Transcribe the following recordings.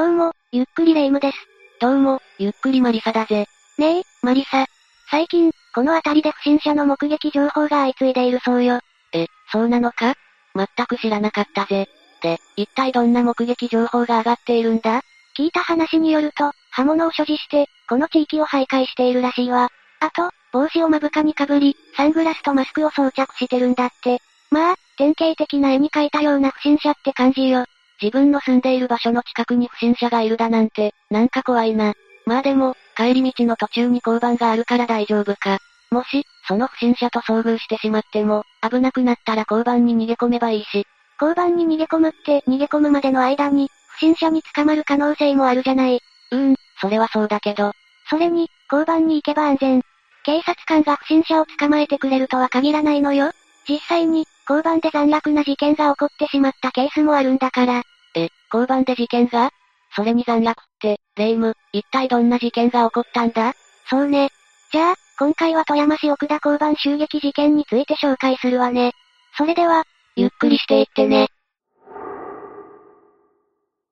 どうも、ゆっくりレ夢ムです。どうも、ゆっくりマリサだぜ。ねえ、マリサ。最近、この辺りで不審者の目撃情報が相次いでいるそうよ。え、そうなのか？全く知らなかったぜ。で、一体どんな目撃情報が上がっているんだ？聞いた話によると、刃物を所持して、この地域を徘徊しているらしいわ。あと、帽子を目深にかぶり、サングラスとマスクを装着してるんだって。まあ、典型的な絵に描いたような不審者って感じよ。自分の住んでいる場所の近くに不審者がいるだなんて、なんか怖いな。まあでも、帰り道の途中に交番があるから大丈夫か。もし、その不審者と遭遇してしまっても、危なくなったら交番に逃げ込めばいいし。交番に逃げ込むって、逃げ込むまでの間に、不審者に捕まる可能性もあるじゃない。うーん、それはそうだけど。それに、交番に行けば安全。警察官が不審者を捕まえてくれるとは限らないのよ。実際に、交番で残虐な事件が起こってしまったケースもあるんだから。え、交番で事件が？それに残虐って、霊夢、一体どんな事件が起こったんだ？そうね。じゃあ、今回は富山市奥田交番襲撃事件について紹介するわね。それでは、ゆっくりしていってね。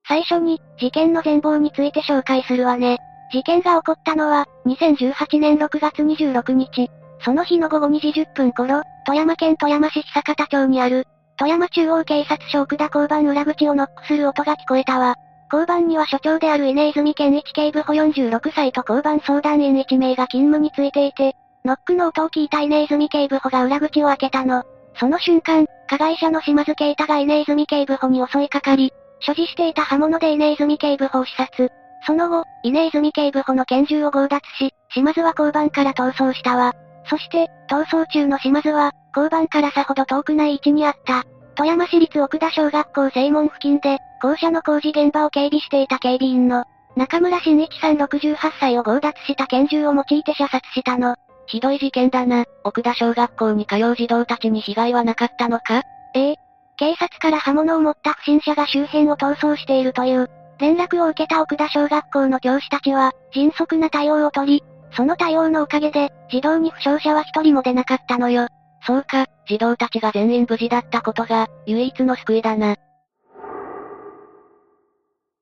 最初に、事件の全貌について紹介するわね。事件が起こったのは、2018年6月26日。その日の午後2時10分頃、富山県富山市久方町にある、富山中央警察署奥田交番裏口をノックする音が聞こえたわ。交番には所長である稲泉健一警部補46歳と交番相談員1名が勤務についていて、ノックの音を聞いた稲泉警部補が裏口を開けたの。その瞬間、加害者の島津啓太が稲泉警部補に襲いかかり、所持していた刃物で稲泉警部補を刺殺。その後、稲泉警部補の拳銃を強奪し、島津は交番から逃走したわ。そして、逃走中の島津は、交番からさほど遠くない位置にあった。富山市立奥田小学校正門付近で、校舎の工事現場を警備していた警備員の、中村真一さん68歳を強奪した拳銃を用いて射殺したの。ひどい事件だな。奥田小学校に通う児童たちに被害はなかったのか？ええ。警察から刃物を持った不審者が周辺を逃走しているという、連絡を受けた奥田小学校の教師たちは、迅速な対応を取り、その対応のおかげで、児童に負傷者は一人も出なかったのよ。そうか、児童たちが全員無事だったことが、唯一の救いだな。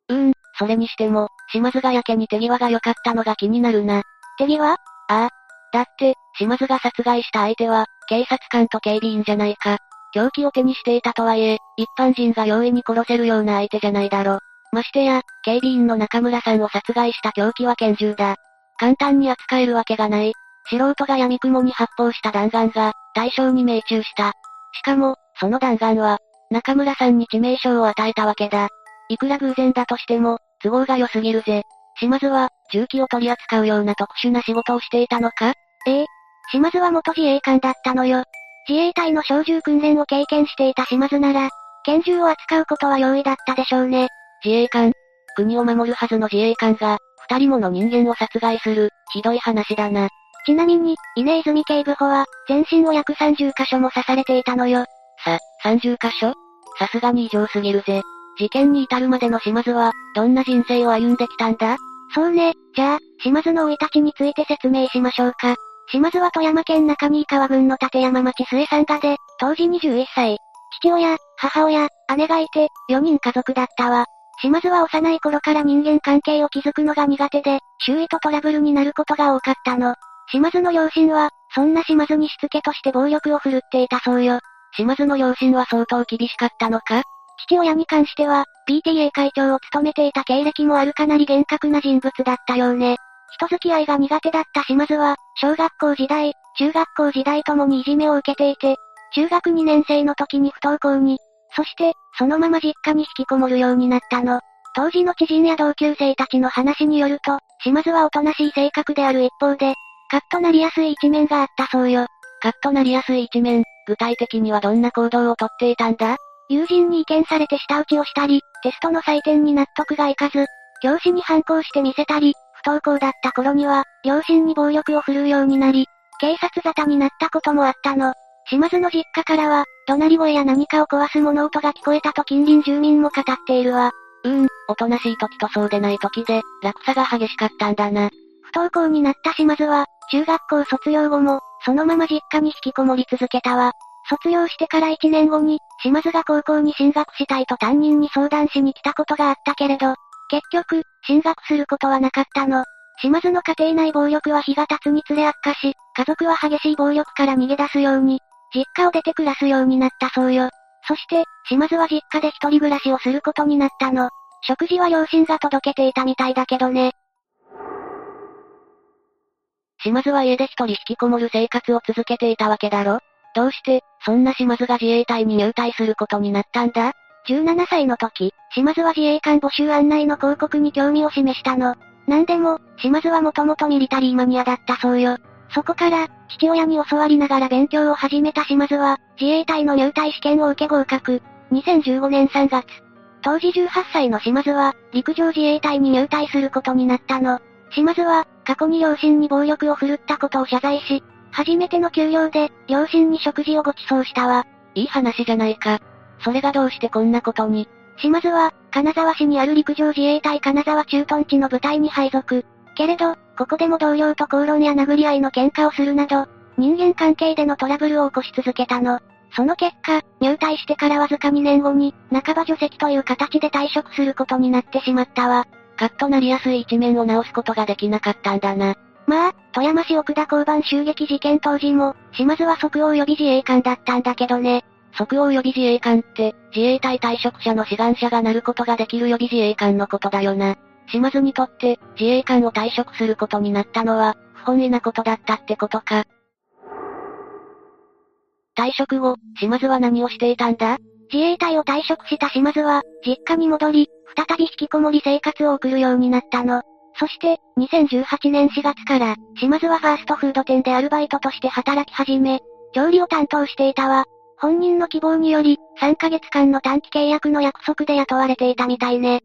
うーん、それにしても、島津がやけに手際が良かったのが気になるな。手際？ああ。だって、島津が殺害した相手は、警察官と警備員じゃないか。凶器を手にしていたとはいえ、一般人が容易に殺せるような相手じゃないだろ。ましてや、警備員の中村さんを殺害した凶器は拳銃だ。簡単に扱えるわけがない。素人が闇雲に発砲した弾丸が、対象に命中した。しかも、その弾丸は、中村さんに致命傷を与えたわけだ。いくら偶然だとしても、都合が良すぎるぜ。島津は、銃器を取り扱うような特殊な仕事をしていたのか？ええ。島津は元自衛官だったのよ。自衛隊の小銃訓練を経験していた島津なら、拳銃を扱うことは容易だったでしょうね。自衛官国を守るはずの自衛官が、二人もの人間を殺害する、ひどい話だな。ちなみに、稲泉警部補は、全身を約30箇所も刺されていたのよ。さ、30箇所？さすがに異常すぎるぜ。事件に至るまでの島津は、どんな人生を歩んできたんだ？そうね、じゃあ、島津の生い立ちについて説明しましょうか。島津は富山県中新川郡の立山町末さんがで、当時21歳。父親、母親、姉がいて、4人家族だったわ。島津は幼い頃から人間関係を築くのが苦手で、周囲とトラブルになることが多かったの。島津の両親は、そんな島津にしつけとして暴力を振るっていたそうよ。島津の両親は相当厳しかったのか？父親に関しては、PTA 会長を務めていた経歴もあるかなり厳格な人物だったようね。人付き合いが苦手だった島津は、小学校時代、中学校時代ともにいじめを受けていて、中学2年生の時に不登校に、そして、そのまま実家に引きこもるようになったの。当時の知人や同級生たちの話によると、島津はおとなしい性格である一方で、カッとなりやすい一面があったそうよ。カッとなりやすい一面、具体的にはどんな行動をとっていたんだ？友人に意見されて舌打ちをしたり、テストの採点に納得がいかず、教師に反抗してみせたり、不登校だった頃には、両親に暴力を振るうようになり、警察沙汰になったこともあったの。島津の実家からは、怒鳴り声や何かを壊す物音が聞こえたと近隣住民も語っているわ。うーん、おとなしい時とそうでない時で、落差が激しかったんだな。不登校になった島津は、中学校卒業後も、そのまま実家に引きこもり続けたわ。卒業してから1年後に、島津が高校に進学したいと担任に相談しに来たことがあったけれど、結局、進学することはなかったの。島津の家庭内暴力は日が経つにつれ悪化し、家族は激しい暴力から逃げ出すように、実家を出て暮らすようになったそうよ。そして、島津は実家で一人暮らしをすることになったの。食事は両親が届けていたみたいだけどね。島津は家で一人引きこもる生活を続けていたわけだろ？どうして、そんな島津が自衛隊に入隊することになったんだ ?17 歳の時、島津は自衛官募集案内の広告に興味を示したの。なんでも、島津はもともとミリタリーマニアだったそうよ。そこから、父親に教わりながら勉強を始めた島津は、自衛隊の入隊試験を受け合格。2015年3月。当時18歳の島津は、陸上自衛隊に入隊することになったの。島津は、過去に両親に暴力を振るったことを謝罪し、初めての給料で、両親に食事をご馳走したわ。いい話じゃないか。それがどうしてこんなことに？島津は、金沢市にある陸上自衛隊金沢駐屯地の部隊に配属。けれど、ここでも同僚と口論や殴り合いの喧嘩をするなど、人間関係でのトラブルを起こし続けたの。その結果、入隊してからわずか2年後に、半ば除籍という形で退職することになってしまったわ。カッとなりやすい一面を直すことができなかったんだな。まあ、富山市奥田交番襲撃事件当時も、島津は即応予備自衛官だったんだけどね。即応予備自衛官って、自衛隊退職者の志願者がなることができる予備自衛官のことだよな。島津にとって、自衛官を退職することになったのは、不本意なことだったってことか。退職後、島津は何をしていたんだ？自衛隊を退職した島津は、実家に戻り、再び引きこもり生活を送るようになったの。そして、2018年4月から、島津はファーストフード店でアルバイトとして働き始め、調理を担当していたわ。本人の希望により、3ヶ月間の短期契約の約束で雇われていたみたいね。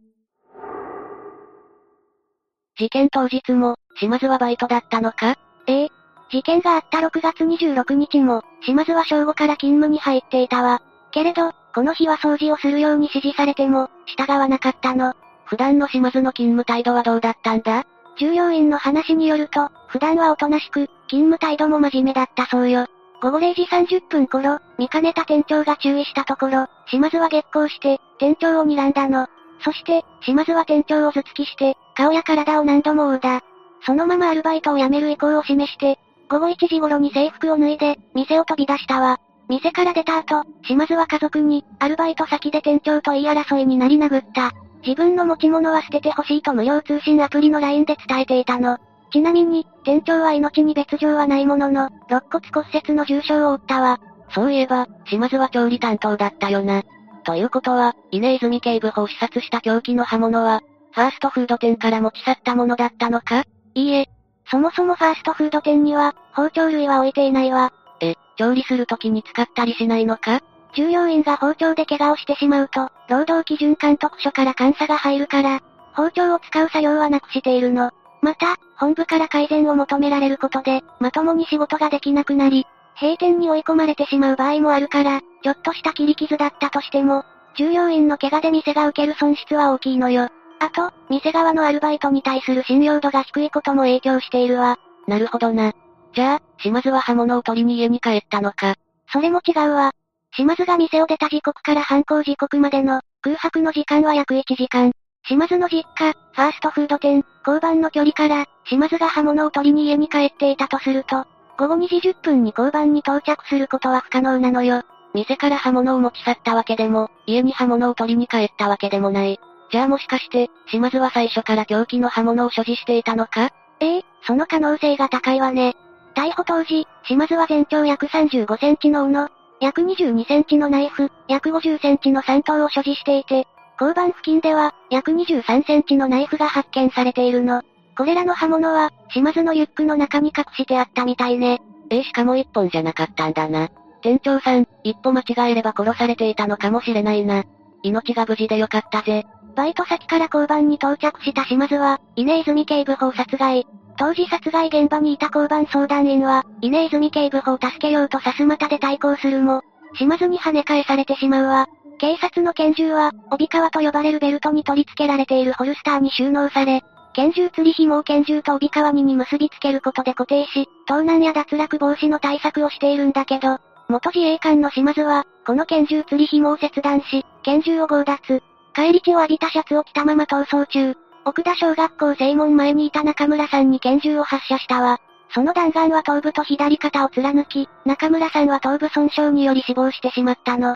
事件当日も、島津はバイトだったのか？ええ。事件があった6月26日も、島津は正午から勤務に入っていたわ。けれど、この日は掃除をするように指示されても、従わなかったの。普段の島津の勤務態度はどうだったんだ？従業員の話によると、普段はおとなしく、勤務態度も真面目だったそうよ。午後0時30分頃、見かねた店長が注意したところ、島津は激高して、店長を睨んだの。そして、島津は店長を頭突きして、顔や体を何度も殴打。そのままアルバイトを辞める意向を示して、午後1時頃に制服を脱いで、店を飛び出したわ。店から出た後、島津は家族に、アルバイト先で店長と言い争いになり殴った。自分の持ち物は捨ててほしいと無料通信アプリの LINE で伝えていたの。ちなみに、店長は命に別状はないものの、肋骨骨折の重傷を負ったわ。そういえば、島津は調理担当だったよな。ということは、稲泉警部補を視察した凶器の刃物は、ファーストフード店から持ち去ったものだったのか？いいえ。そもそもファーストフード店には、包丁類は置いていないわ。え、調理する時に使ったりしないのか？従業員が包丁で怪我をしてしまうと、労働基準監督署から監査が入るから、包丁を使う作業はなくしているの。また、本部から改善を求められることで、まともに仕事ができなくなり、閉店に追い込まれてしまう場合もあるから、ちょっとした切り傷だったとしても、従業員の怪我で店が受ける損失は大きいのよ。あと、店側のアルバイトに対する信用度が低いことも影響しているわ。なるほどな。じゃあ、島津は刃物を取りに家に帰ったのか？それも違うわ。島津が店を出た時刻から犯行時刻までの空白の時間は約1時間。島津の実家、ファーストフード店、交番の距離から、島津が刃物を取りに家に帰っていたとすると、午後2時10分に交番に到着することは不可能なのよ。店から刃物を持ち去ったわけでも、家に刃物を取りに帰ったわけでもない。じゃあもしかして、島津は最初から凶器の刃物を所持していたのか？ええその可能性が高いわね。逮捕当時、島津は全長約35センチの斧、約22センチのナイフ、約50センチの3刀を所持していて、交番付近では、約23センチのナイフが発見されているの。これらの刃物は、島津のリュックの中に隠してあったみたいね。ええしかも一本じゃなかったんだな。店長さん、一歩間違えれば殺されていたのかもしれないな。命が無事でよかったぜ。バイト先から交番に到着した島津は、稲泉警部補を殺害。当時殺害現場にいた交番相談員は、稲泉警部補を助けようとさすまたで対抗するも、島津に跳ね返されてしまうわ。警察の拳銃は、帯川と呼ばれるベルトに取り付けられているホルスターに収納され、拳銃釣り紐を拳銃と帯川にに結びつけることで固定し、盗難や脱落防止の対策をしているんだけど、元自衛官の島津は、この拳銃釣り紐を切断し、拳銃を強奪。帰り血を浴びたシャツを着たまま逃走中、奥田小学校正門前にいた中村さんに拳銃を発射したわ。その弾丸は頭部と左肩を貫き、中村さんは頭部損傷により死亡してしまったの。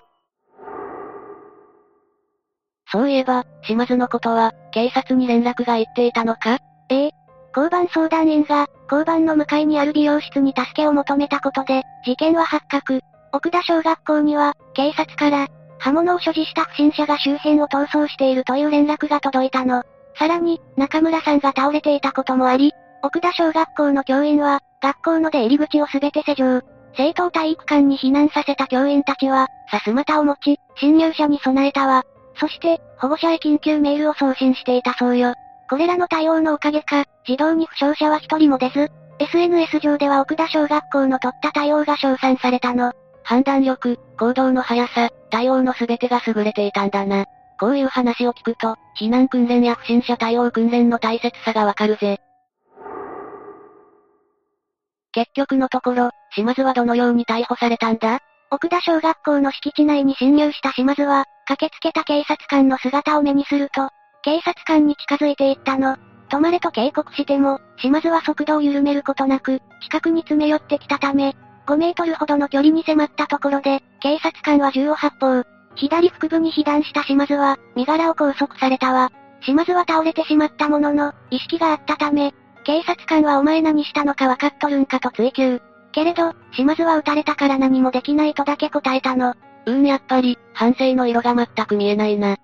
そういえば、島津のことは、警察に連絡が行っていたのか？ええ。交番相談員が、交番の向かいにある美容室に助けを求めたことで、事件は発覚。奥田小学校には、警察から、刃物を所持した不審者が周辺を逃走しているという連絡が届いたの。さらに、中村さんが倒れていたこともあり、奥田小学校の教員は、学校の出入り口をすべて施錠。生徒体育館に避難させた教員たちは、さすまたを持ち、侵入者に備えたわ。そして、保護者へ緊急メールを送信していたそうよ。これらの対応のおかげか、児童に負傷者は一人も出ず、SNS 上では奥田小学校の取った対応が称賛されたの。判断力、行動の速さ、対応の全てが優れていたんだな。こういう話を聞くと、避難訓練や不審者対応訓練の大切さがわかるぜ。結局のところ、島津はどのように逮捕されたんだ？奥田小学校の敷地内に侵入した島津は、駆けつけた警察官の姿を目にすると、警察官に近づいていったの。止まれと警告しても、島津は速度を緩めることなく、近くに詰め寄ってきたため、5メートルほどの距離に迫ったところで、警察官は銃を発砲。左腹部に被弾した島津は、身柄を拘束されたわ。島津は倒れてしまったものの、意識があったため、警察官はお前何したのか分かっとるんかと追及。けれど、島津は撃たれたから何もできないとだけ答えたの。うーん、やっぱり、反省の色が全く見えないな。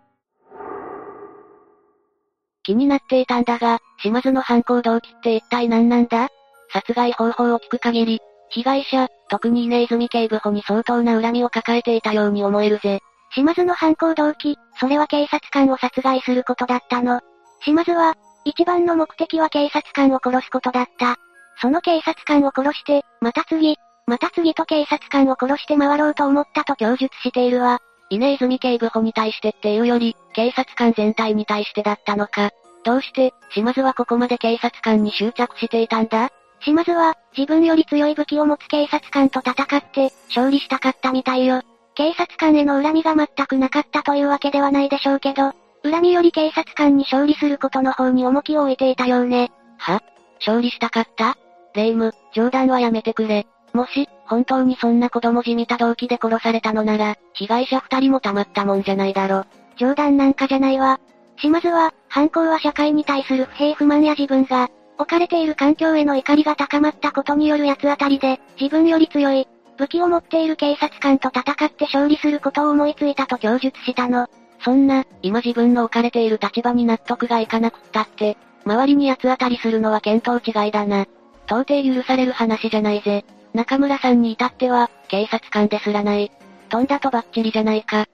気になっていたんだが、島津の犯行動機って一体何なんだ？殺害方法を聞く限り、被害者、特に稲泉警部補に相当な恨みを抱えていたように思えるぜ。島津の犯行動機、それは警察官を殺害することだったの。島津は、一番の目的は警察官を殺すことだった。その警察官を殺して、また次、また次と警察官を殺して回ろうと思ったと供述しているわ。稲泉警部補に対してっていうより、警察官全体に対してだったのか。どうして、島津はここまで警察官に執着していたんだ？島津は、自分より強い武器を持つ警察官と戦って、勝利したかったみたいよ。警察官への恨みが全くなかったというわけではないでしょうけど、恨みより警察官に勝利することの方に重きを置いていたようね。は？勝利したかった？レイム、冗談はやめてくれ。もし、本当にそんな子供じみた動機で殺されたのなら、被害者二人もたまったもんじゃないだろ。冗談なんかじゃないわ。島津は、犯行は社会に対する不平不満や自分が、置かれている環境への怒りが高まったことによる八つ当たりで、自分より強い、武器を持っている警察官と戦って勝利することを思いついたと供述したの。そんな、今自分の置かれている立場に納得がいかなくったって、周りに八つ当たりするのは見当違いだな。到底許される話じゃないぜ。中村さんに至っては、警察官ですらない。飛んだとばっちりじゃないか。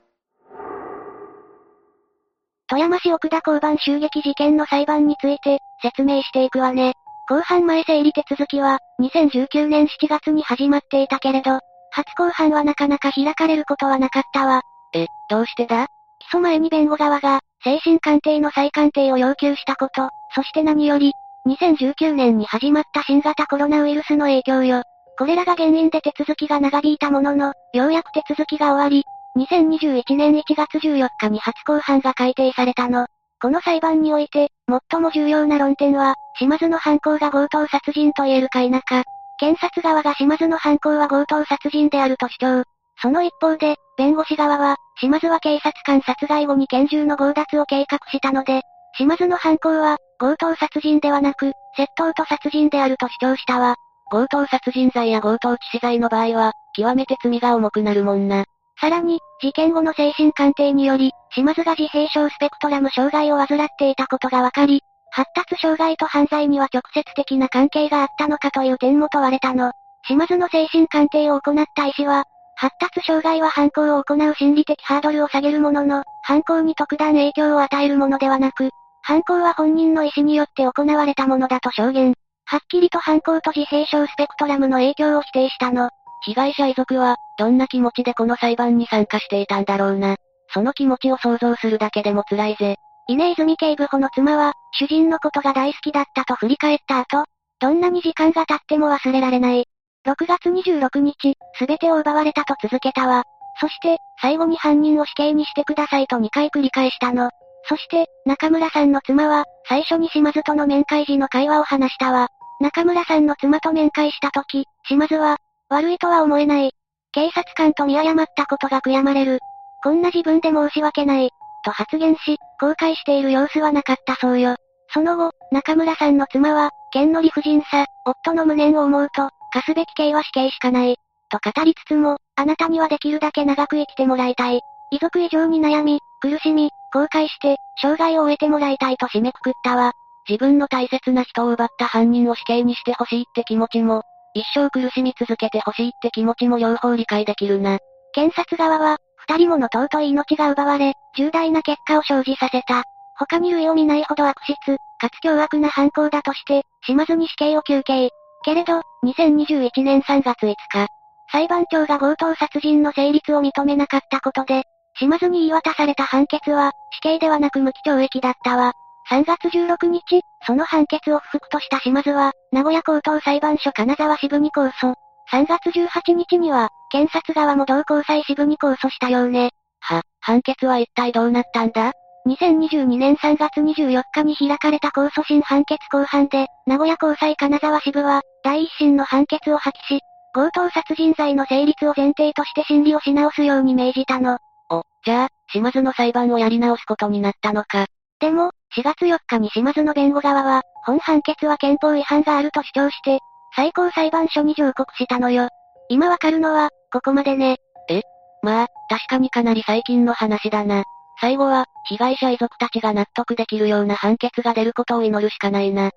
富山市奥田交番襲撃事件の裁判について、説明していくわね。公判前整理手続きは、2019年7月に始まっていたけれど、初公判はなかなか開かれることはなかったわ。え、どうしてだ？起訴前に弁護側が、精神鑑定の再鑑定を要求したこと、そして何より、2019年に始まった新型コロナウイルスの影響よ。これらが原因で手続きが長引いたものの、ようやく手続きが終わり、2021年1月14日に初公判が改定されたの。この裁判において、最も重要な論点は、島津の犯行が強盗殺人と言えるか否か。検察側が島津の犯行は強盗殺人であると主張。その一方で、弁護士側は、島津は警察官殺害後に拳銃の強奪を計画したので、島津の犯行は、強盗殺人ではなく、窃盗と殺人であると主張したわ。強盗殺人罪や強盗致死罪の場合は、極めて罪が重くなるもんな。さらに、事件後の精神鑑定により、島津が自閉症スペクトラム障害を患っていたことが分かり、発達障害と犯罪には直接的な関係があったのかという点も問われたの。島津の精神鑑定を行った医師は、発達障害は犯行を行う心理的ハードルを下げるものの、犯行に特段影響を与えるものではなく、犯行は本人の意思によって行われたものだと証言。はっきりと犯行と自閉症スペクトラムの影響を否定したの。被害者遺族は、どんな気持ちでこの裁判に参加していたんだろうな。その気持ちを想像するだけでも辛いぜ。稲泉警部補の妻は、主人のことが大好きだったと振り返った後、どんなに時間が経っても忘れられない。6月26日、すべてを奪われたと続けたわ。そして、最後に犯人を死刑にしてくださいと2回繰り返したの。そして、中村さんの妻は、最初に島津との面会時の会話を話したわ。中村さんの妻と面会した時、島津は、悪いとは思えない。警察官と見誤ったことが悔やまれる。こんな自分で申し訳ない。と発言し、後悔している様子はなかったそうよ。その後、中村さんの妻は、剣の理不尽さ、夫の無念を思うと、課すべき刑は死刑しかない。と語りつつも、あなたにはできるだけ長く生きてもらいたい。遺族以上に悩み、苦しみ、後悔して、生涯を終えてもらいたいと締めくくったわ。自分の大切な人を奪った犯人を死刑にしてほしいって気持ちも、一生苦しみ続けてほしいって気持ちも両方理解できるな。検察側は、二人もの尊い命が奪われ、重大な結果を生じさせた。他に類を見ないほど悪質、かつ凶悪な犯行だとして、島津に死刑を求刑。けれど、2021年3月5日、裁判長が強盗殺人の成立を認めなかったことで、島津に言い渡された判決は、死刑ではなく無期懲役だったわ。3月16日、その判決を不服とした島津は、名古屋高等裁判所金沢支部に控訴。3月18日には、検察側も同高裁支部に控訴したようね。は、判決は一体どうなったんだ？2022年3月24日に開かれた控訴審判決公判で、名古屋高裁金沢支部は、第一審の判決を破棄し、強盗殺人罪の成立を前提として審理をし直すように命じたの。お、じゃあ、島津の裁判をやり直すことになったのか。でも、4月4日に島津の弁護側は、本判決は憲法違反があると主張して、最高裁判所に上告したのよ。今わかるのは、ここまでね。え？まあ、確かにかなり最近の話だな。最後は、被害者遺族たちが納得できるような判決が出ることを祈るしかないな。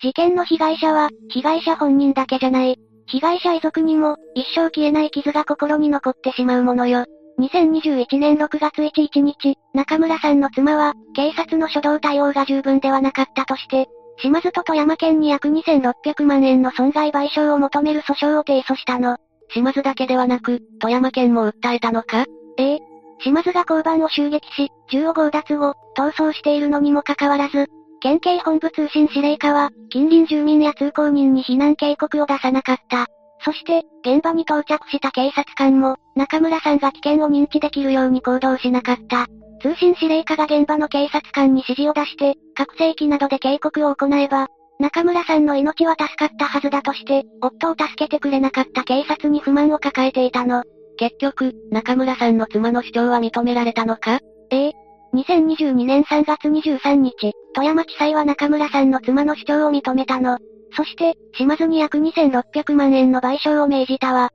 事件の被害者は、被害者本人だけじゃない。被害者遺族にも、一生消えない傷が心に残ってしまうものよ。2021年6月11日、中村さんの妻は、警察の初動対応が十分ではなかったとして、島津と富山県に約2600万円の損害賠償を求める訴訟を提訴したの。島津だけではなく、富山県も訴えたのか？ええ。島津が交番を襲撃し、銃を強奪後、逃走しているのにもかかわらず、県警本部通信司令課は、近隣住民や通行人に避難警告を出さなかった。そして、現場に到着した警察官も、中村さんが危険を認知できるように行動しなかった。通信司令課が現場の警察官に指示を出して、拡声器などで警告を行えば、中村さんの命は助かったはずだとして、夫を助けてくれなかった警察に不満を抱えていたの。結局、中村さんの妻の主張は認められたのか？ええ。2022年3月23日、富山地裁は中村さんの妻の主張を認めたの。そして、島津に約2600万円の賠償を命じたわ。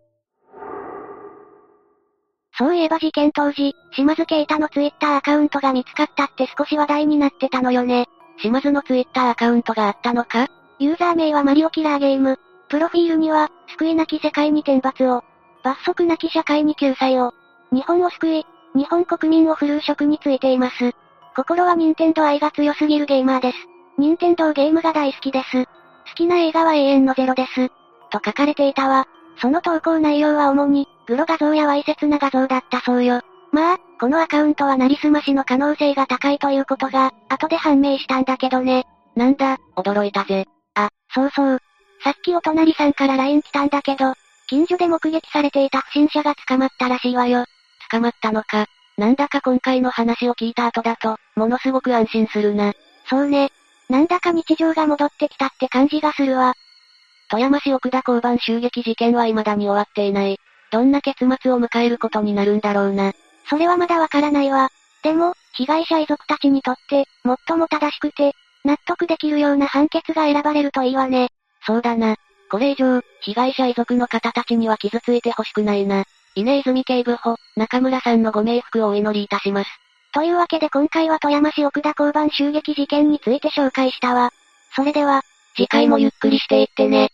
そういえば事件当時、島津啓太のツイッターアカウントが見つかったって少し話題になってたのよね。島津のツイッターアカウントがあったのか？ユーザー名はマリオキラーゲーム。プロフィールには、救いなき世界に天罰を。罰則なき社会に救済を。日本を救い、日本国民を振るう職についています。心は任天堂愛が強すぎるゲーマーです。任天堂ゲームが大好きです。好きな映画は永遠のゼロです。と書かれていたわ。その投稿内容は主に、グロ画像やわいせつな画像だったそうよ。まあ、このアカウントはなりすましの可能性が高いということが、後で判明したんだけどね。なんだ、驚いたぜ。あ、そうそう。さっきお隣さんから LINE 来たんだけど、近所で目撃されていた不審者が捕まったらしいわよ。捕まったのか。なんだか今回の話を聞いた後だと、ものすごく安心するな。そうね。なんだか日常が戻ってきたって感じがするわ。富山市奥田交番襲撃事件は未だに終わっていない。どんな結末を迎えることになるんだろうな。それはまだわからないわ。でも、被害者遺族たちにとって、最も正しくて、納得できるような判決が選ばれるといいわね。そうだな。これ以上、被害者遺族の方たちには傷ついてほしくないな。稲泉警部補、中村さんのご冥福をお祈りいたします。というわけで今回は富山市奥田交番襲撃事件について紹介したわ。それでは、次回もゆっくりしていってね。